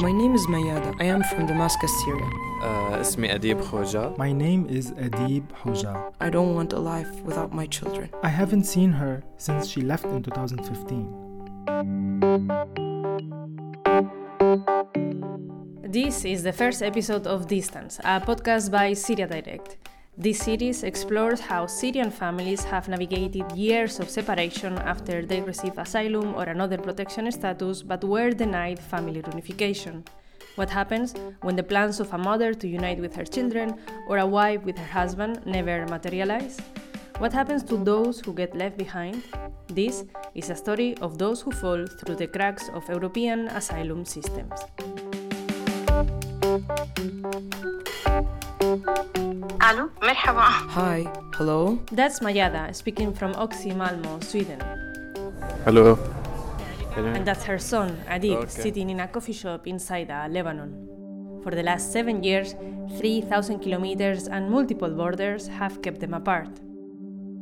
My name is Mayada. I am from Damascus, Syria. Uh, My name is Adib Khoja. I don't want a life without my children. I haven't seen her since she left in 2015. This is the first episode of Distance, a podcast by Syria Direct. This series explores how Syrian families have navigated years of separation after they received asylum or another protection status but were denied family reunification. What happens when the plans of a mother to unite with her children or a wife with her husband never materialize? What happens to those who get left behind? This is a story of those who fall through the cracks of European asylum systems. Hello, Hi, hello. That's Mayada speaking from Oxie Malmo, Sweden. Hello. And that's her son, Adib, okay. sitting in a coffee shop inside uh, Lebanon. For the last seven years, 3,000 kilometers and multiple borders have kept them apart.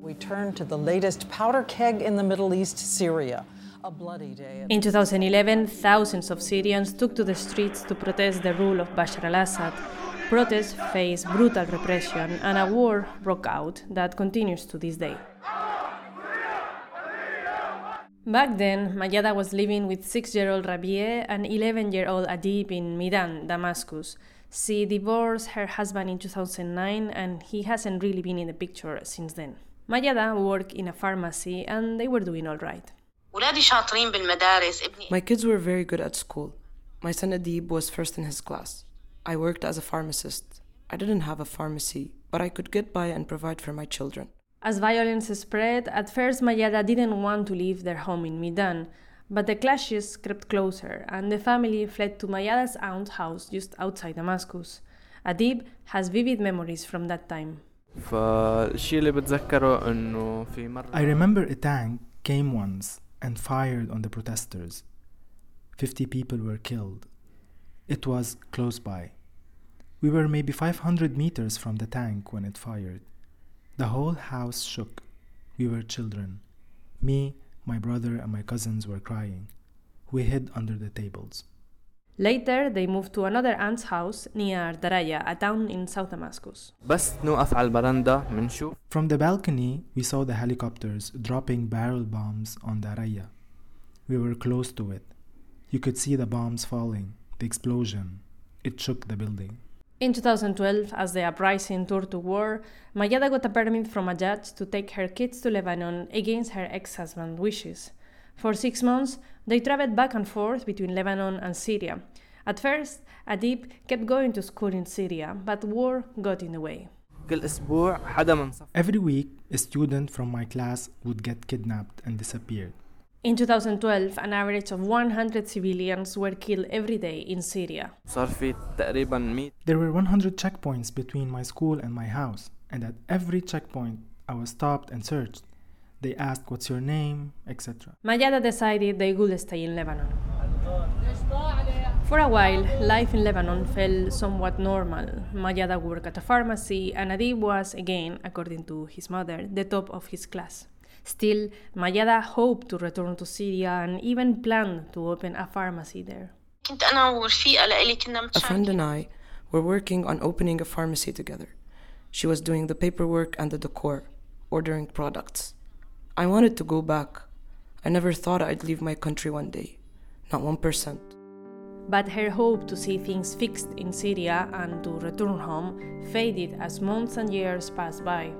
We turn to the latest powder keg in the Middle East, Syria. A bloody day. In 2011, thousands of Syrians took to the streets to protest the rule of Bashar al Assad Protests faced brutal repression and a war broke out that continues to this day. Back then, Mayada was living with 6 year old Rabié and 11 year old Adib in Midan, Damascus. She divorced her husband in 2009 and he hasn't really been in the picture since then. Mayada worked in a pharmacy and they were doing all right. My kids were very good at school. My son Adib was first in his class. I worked as a pharmacist. I didn't have a pharmacy, but I could get by and provide for my children. As violence spread, at first Mayada didn't want to leave their home in Midan, but the clashes crept closer, and the family fled to Mayada's aunt's house just outside Damascus. Adib has vivid memories from that time. I remember a tank came once and fired on the protesters. 50 people were killed. It was close by. We were maybe 500 meters from the tank when it fired. The whole house shook. We were children. Me, my brother, and my cousins were crying. We hid under the tables. Later, they moved to another aunt's house near Daraya, a town in South Damascus. بس نوقف على البرندة منشوف From the balcony, we saw the helicopters dropping barrel bombs on Daraya. We were close to it. You could see the bombs falling, the explosion. It shook the building. In 2012, as the uprising turned to war, Mayada got a permit from a judge to take her kids to Lebanon against her ex husband's wishes. For six months, they traveled back and forth between Lebanon and Syria. At first, Adib kept going to school in Syria, but war got in the way. Every week, a student from my class would get kidnapped and disappeared. In 2012, an average of 100 civilians were killed every day in Syria. There were 100 checkpoints between my school and my house, and at every checkpoint, I was stopped and searched. They asked, What's your name? etc. Mayada decided they would stay in Lebanon. For a while, life in Lebanon felt somewhat normal. Mayada worked at a pharmacy, and Adib was, again, according to his mother, the top of his class. Still, Mayada hoped to return to Syria and even planned to open a pharmacy there. A friend and I were working on opening a pharmacy together. She was doing the paperwork and the decor, ordering products. I wanted to go back. I never thought I'd leave my country one day, not 1%. But her hope to see things fixed in Syria and to return home faded as months and years passed by.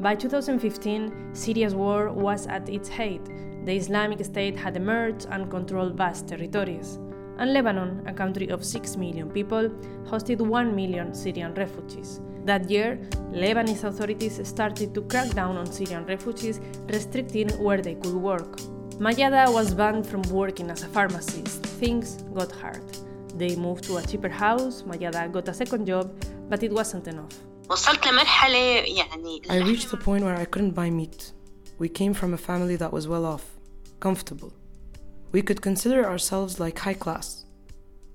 By 2015, Syria's war was at its height. The Islamic State had emerged and controlled vast territories. And Lebanon, a country of 6 million people, hosted 1 million Syrian refugees. That year, Lebanese authorities started to crack down on Syrian refugees, restricting where they could work. Mayada was banned from working as a pharmacist. Things got hard. They moved to a cheaper house, Mayada got a second job, but it wasn't enough. وصلت لمرحلة يعني I reached the point where I couldn't buy meat. We came from a family that was well off, comfortable. We could consider ourselves like high class.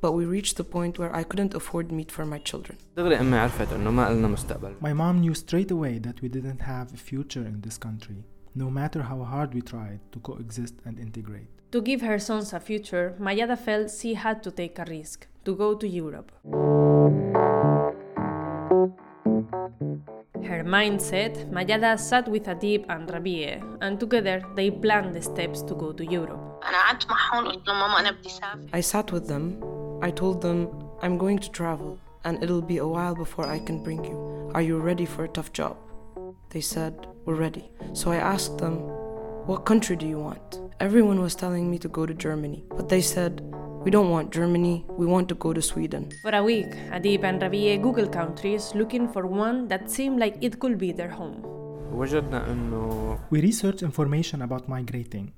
But we reached the point where I couldn't afford meat for my children. دغري أمي عرفت إنه ما إلنا مستقبل My mom knew straight away that we didn't have a future in this country. no matter how hard we tried to coexist and integrate. To give her sons a future, Mayada felt she had to take a risk to go to Europe. her mindset, Mayada sat with Adib and Rabie, and together they planned the steps to go to Europe. I sat with them. I told them, I'm going to travel, and it'll be a while before I can bring you. Are you ready for a tough job? They said, We're ready. So I asked them, What country do you want? Everyone was telling me to go to Germany, but they said, we don't want Germany, we want to go to Sweden. For a week, Adib and Rabie Google countries looking for one that seemed like it could be their home. We researched information about migrating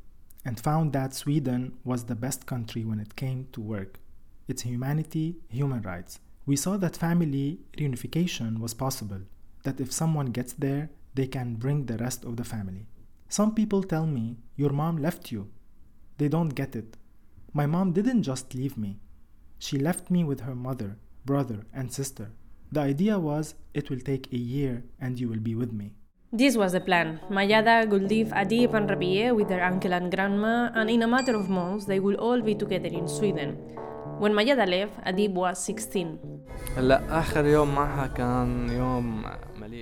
and found that Sweden was the best country when it came to work. Its humanity, human rights. We saw that family reunification was possible, that if someone gets there, they can bring the rest of the family. Some people tell me, Your mom left you. They don't get it. My mom didn't just leave me, she left me with her mother, brother, and sister. The idea was it will take a year and you will be with me. This was the plan. Mayada would leave Adib and Rabieh with their uncle and grandma, and in a matter of months they would all be together in Sweden. When Mayada left, Adib was 16.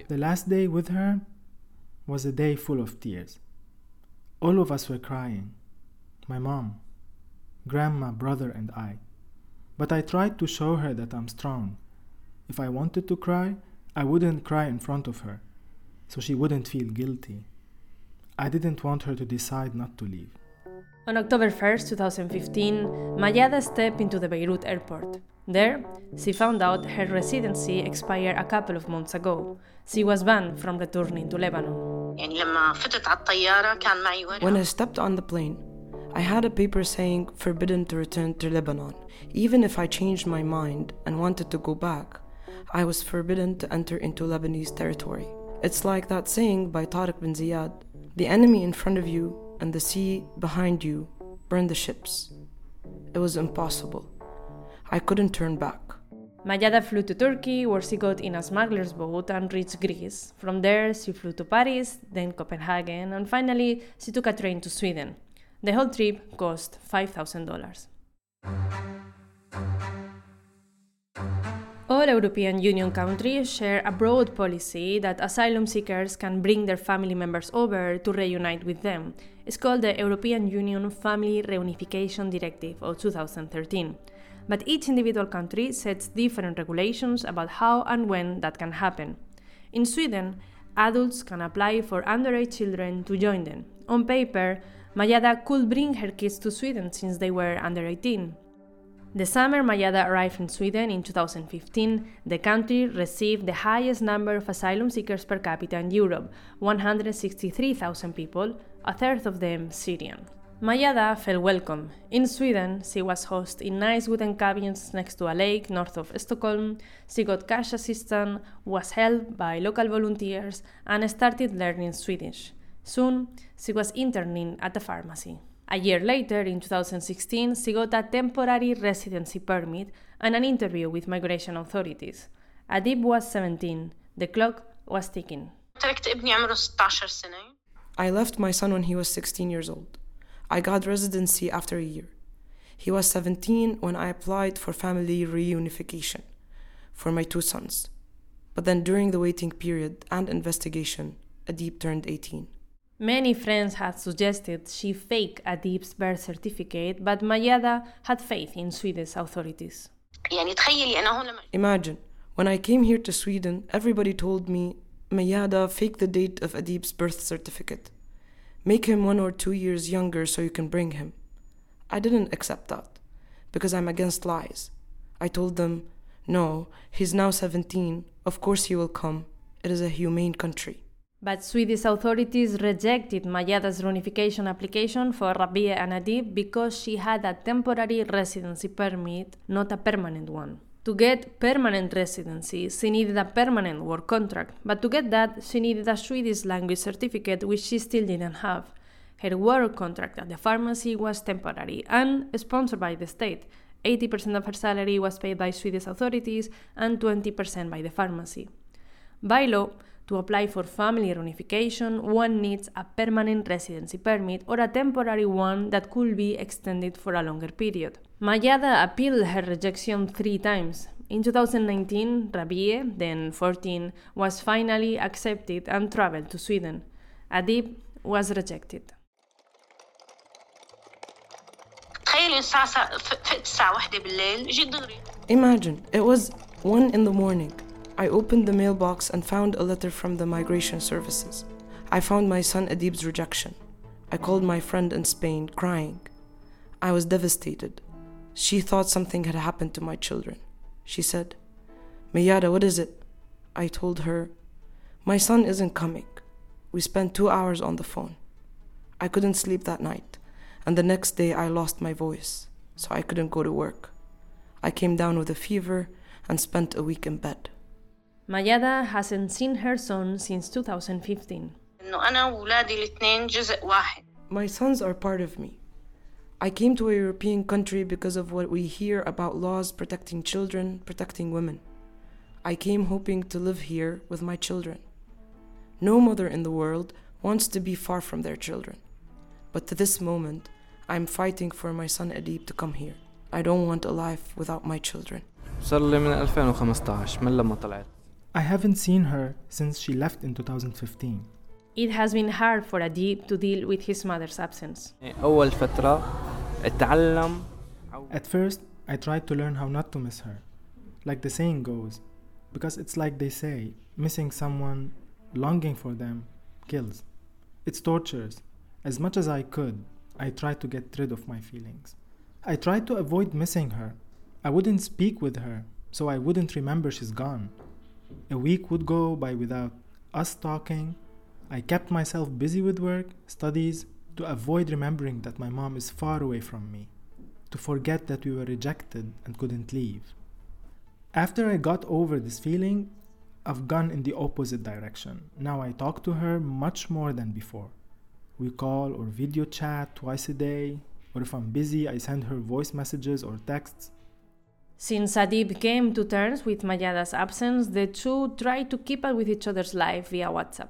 The last day with her was a day full of tears. All of us were crying. My mom, grandma, brother, and I. But I tried to show her that I'm strong. If I wanted to cry, I wouldn't cry in front of her, so she wouldn't feel guilty. I didn't want her to decide not to leave. On October 1st, 2015, Mayada stepped into the Beirut airport. There, she found out her residency expired a couple of months ago. She was banned from returning to Lebanon. When I stepped on the plane, I had a paper saying forbidden to return to Lebanon. Even if I changed my mind and wanted to go back, I was forbidden to enter into Lebanese territory. It's like that saying by Tariq bin Ziyad the enemy in front of you and the sea behind you burn the ships. It was impossible. I couldn't turn back. Mayada flew to Turkey, where she got in a smuggler's boat and reached Greece. From there, she flew to Paris, then Copenhagen, and finally, she took a train to Sweden. The whole trip cost $5,000. All European Union countries share a broad policy that asylum seekers can bring their family members over to reunite with them. It's called the European Union Family Reunification Directive of 2013. But each individual country sets different regulations about how and when that can happen. In Sweden, adults can apply for underage children to join them. On paper, Mayada could bring her kids to Sweden since they were under 18. The summer Mayada arrived in Sweden in 2015, the country received the highest number of asylum seekers per capita in Europe 163,000 people, a third of them Syrian. Mayada felt welcome. In Sweden, she was housed in nice wooden cabins next to a lake north of Stockholm. She got cash assistance, was helped by local volunteers, and started learning Swedish. Soon, she was interning at a pharmacy. A year later, in 2016, she got a temporary residency permit and an interview with migration authorities. Adib was 17. The clock was ticking. I left my son when he was 16 years old. I got residency after a year. He was 17 when I applied for family reunification for my two sons. But then during the waiting period and investigation, Adib turned 18. Many friends had suggested she fake Adib's birth certificate, but Mayada had faith in Swedish authorities. Imagine, when I came here to Sweden, everybody told me, Mayada, fake the date of Adib's birth certificate. Make him one or two years younger so you can bring him. I didn't accept that, because I'm against lies. I told them, no, he's now 17, of course he will come. It is a humane country. But Swedish authorities rejected Mayada's reunification application for Rabia and Adib because she had a temporary residency permit, not a permanent one. To get permanent residency, she needed a permanent work contract, but to get that, she needed a Swedish language certificate, which she still didn't have. Her work contract at the pharmacy was temporary and sponsored by the state. 80% of her salary was paid by Swedish authorities and 20% by the pharmacy. By law, to apply for family reunification, one needs a permanent residency permit or a temporary one that could be extended for a longer period. Mayada appealed her rejection three times. In 2019, Rabie, then 14, was finally accepted and traveled to Sweden. Adib was rejected. Imagine, it was 1 in the morning. I opened the mailbox and found a letter from the migration services. I found my son Adib's rejection. I called my friend in Spain, crying. I was devastated. She thought something had happened to my children. She said, Mayada, what is it? I told her, My son isn't coming. We spent two hours on the phone. I couldn't sleep that night, and the next day I lost my voice, so I couldn't go to work. I came down with a fever and spent a week in bed. Mayada hasn't seen her son since 2015. إنه أنا وولادي الاثنين جزء واحد My sons are part of me. I came to a European country because of what we hear about laws protecting children, protecting women. I came hoping to live here with my children. No mother in the world wants to be far from their children. But to this moment, I'm fighting for my son Adib to come here. I don't want a life without my children. صار لي من 2015 من لما طلعت I haven't seen her since she left in 2015. It has been hard for Adib to deal with his mother's absence. At first, I tried to learn how not to miss her. Like the saying goes, because it's like they say, missing someone, longing for them, kills. It's tortures. As much as I could, I tried to get rid of my feelings. I tried to avoid missing her. I wouldn't speak with her, so I wouldn't remember she's gone. A week would go by without us talking. I kept myself busy with work, studies, to avoid remembering that my mom is far away from me to forget that we were rejected and couldn't leave. After I got over this feeling, I've gone in the opposite direction. Now I talk to her much more than before. We call or video chat twice a day, or if I'm busy, I send her voice messages or texts. Since Adib came to terms with Mayada's absence, the two tried to keep up with each other's life via WhatsApp.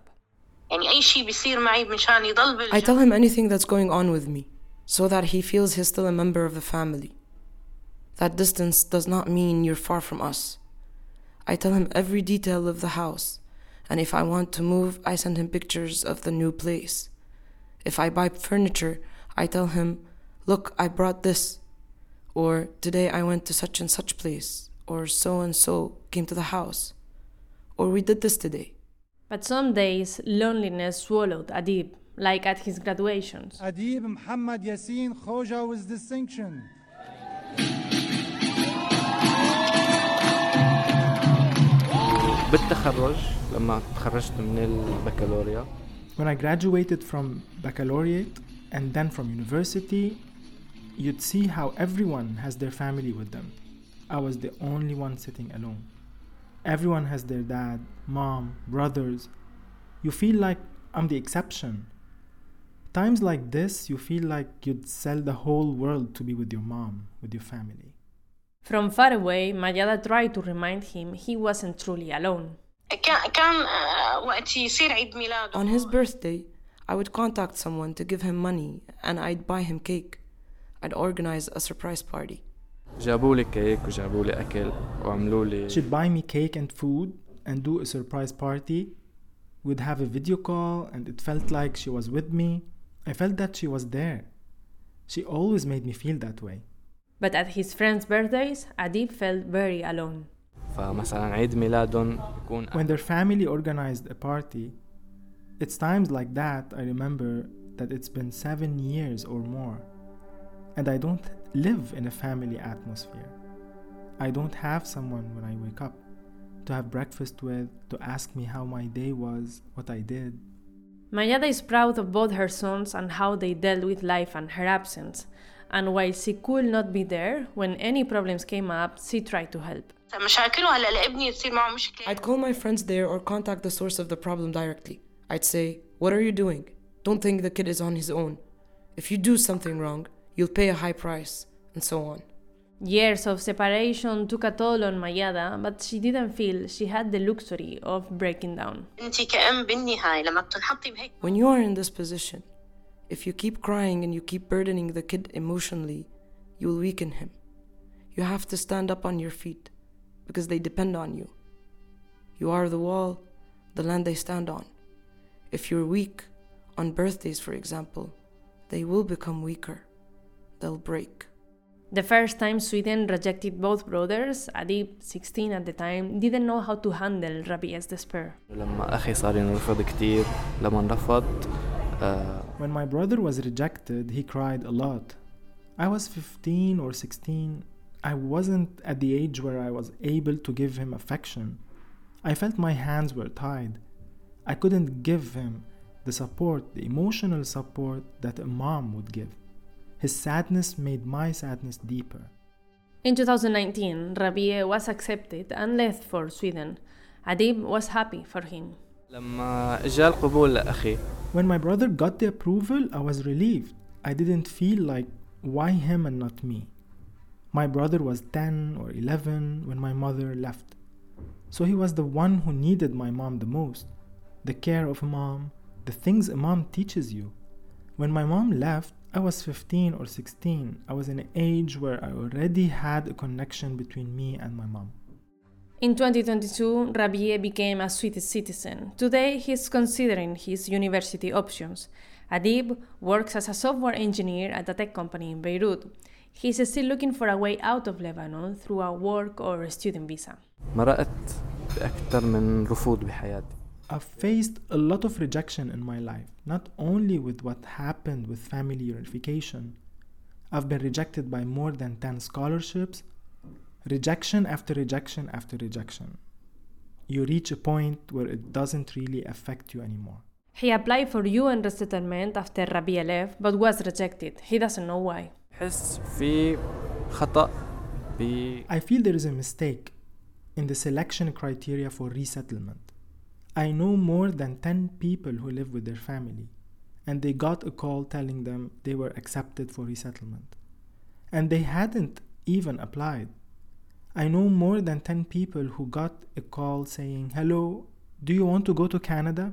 I tell him anything that's going on with me, so that he feels he's still a member of the family. That distance does not mean you're far from us. I tell him every detail of the house, and if I want to move, I send him pictures of the new place. If I buy furniture, I tell him, Look, I brought this Or today I went to such and such place, or so and so came to the house. Or we did this today. But some days, loneliness swallowed Adib, like at his graduations. Adib Muhammad Yassin Khoja with distinction. بالتخرج لما تخرجت من البكالوريا When I graduated from baccalaureate and then from university, You'd see how everyone has their family with them. I was the only one sitting alone. Everyone has their dad, mom, brothers. You feel like I'm the exception. Times like this, you feel like you'd sell the whole world to be with your mom, with your family. From far away, Mayada tried to remind him he wasn't truly alone. On his birthday, I would contact someone to give him money and I'd buy him cake and organize a surprise party. She'd buy me cake and food and do a surprise party. We'd have a video call and it felt like she was with me. I felt that she was there. She always made me feel that way. But at his friends' birthdays, Adib felt very alone. When their family organized a party, it's times like that I remember that it's been seven years or more and I don't live in a family atmosphere. I don't have someone when I wake up to have breakfast with, to ask me how my day was, what I did. Mayada is proud of both her sons and how they dealt with life and her absence. And while she could not be there, when any problems came up, she tried to help. I'd call my friends there or contact the source of the problem directly. I'd say, What are you doing? Don't think the kid is on his own. If you do something wrong, you'll pay a high price, and so on. Years of separation took a toll on Mayada, but she didn't feel she had the luxury of breaking down. When you are in this position, if you keep crying and you keep burdening the kid emotionally, you will weaken him. You have to stand up on your feet because they depend on you. You are the wall, the land they stand on. If you're weak, on birthdays, for example, they will become weaker they'll break. The first time Sweden rejected both brothers, Adib, 16 at the time, didn't know how to handle Rabia's despair. When my brother was rejected, he cried a lot. I was 15 or 16. I wasn't at the age where I was able to give him affection. I felt my hands were tied. I couldn't give him the support, the emotional support that a mom would give. His sadness made my sadness deeper. In 2019, Rabie was accepted and left for Sweden. Adib was happy for him. When my brother got the approval, I was relieved. I didn't feel like, why him and not me? My brother was 10 or 11 when my mother left. So he was the one who needed my mom the most. The care of a mom, the things a mom teaches you. When my mom left, I was 15 or 16. I was in an age where I already had a connection between me and my mom. In 2022, Rabie became a Swiss citizen. Today, he's considering his university options. Adib works as a software engineer at a tech company in Beirut. He's still looking for a way out of Lebanon through a work or a student visa. بأكثر من بحياتي. I've faced a lot of rejection in my life, not only with what happened with family unification. I've been rejected by more than 10 scholarships, rejection after rejection after rejection. You reach a point where it doesn't really affect you anymore. He applied for UN resettlement after Rabia left, but was rejected. He doesn't know why. I feel there is a mistake in the selection criteria for resettlement. I know more than 10 people who live with their family, and they got a call telling them they were accepted for resettlement. And they hadn't even applied. I know more than 10 people who got a call saying, Hello, do you want to go to Canada?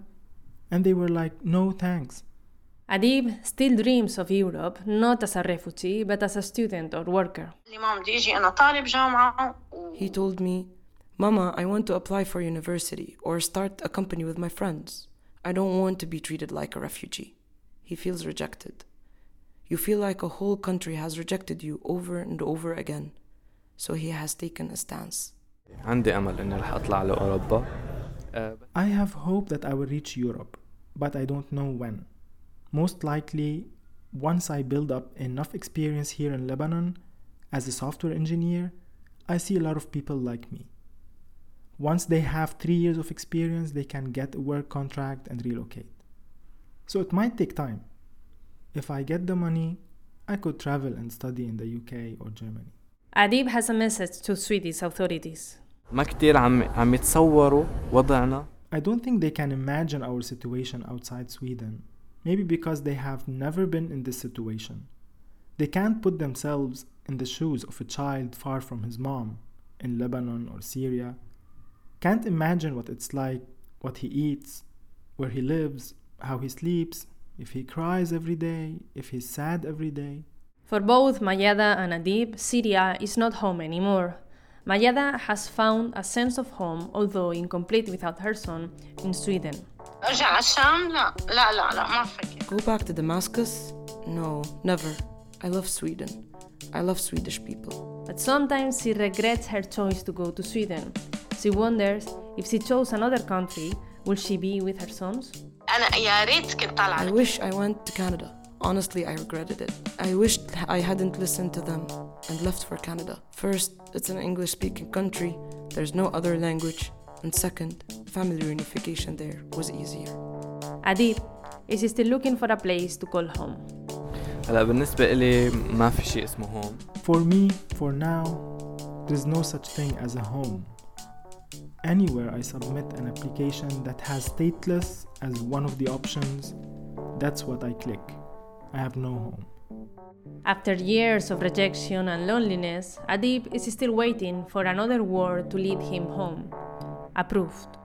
And they were like, No, thanks. Adib still dreams of Europe, not as a refugee, but as a student or worker. He told me Mama, I want to apply for university or start a company with my friends. I don't want to be treated like a refugee. He feels rejected. You feel like a whole country has rejected you over and over again. So he has taken a stance. I have hope that I will reach Europe, but I don't know when. Most likely, once I build up enough experience here in Lebanon as a software engineer, I see a lot of people like me. Once they have three years of experience, they can get a work contract and relocate. So it might take time. If I get the money, I could travel and study in the UK or Germany. Adib has a message to Swedish authorities. ما كتير عم عم يتصوروا وضعنا I don't think they can imagine our situation outside Sweden, maybe because they have never been in this situation. They can't put themselves in the shoes of a child far from his mom in Lebanon or Syria. can't imagine what it's like, what he eats, where he lives, how he sleeps, if he cries every day, if he's sad every day. For both Mayada and Adib, Syria is not home anymore. Mayada has found a sense of home, although incomplete without her son, in Sweden. Go back to Damascus? No, never. I love Sweden. I love Swedish people. But sometimes she regrets her choice to go to Sweden. She wonders if she chose another country, will she be with her sons? انا يا ريت كنت طالعة I wish I went to Canada. Honestly, I regretted it. I wished I hadn't listened to them and left for Canada. First, it's an English speaking country, there's no other language. And second, family reunification there was easier. Adib is still looking for a place to call home. هلا بالنسبة إلي ما في شيء اسمه هون For me, for now, there's no such thing as a home. anywhere I submit an application that has stateless as one of the options, that's what I click. I have no home. After years of rejection and loneliness, Adib is still waiting for another word to lead him home. Approved.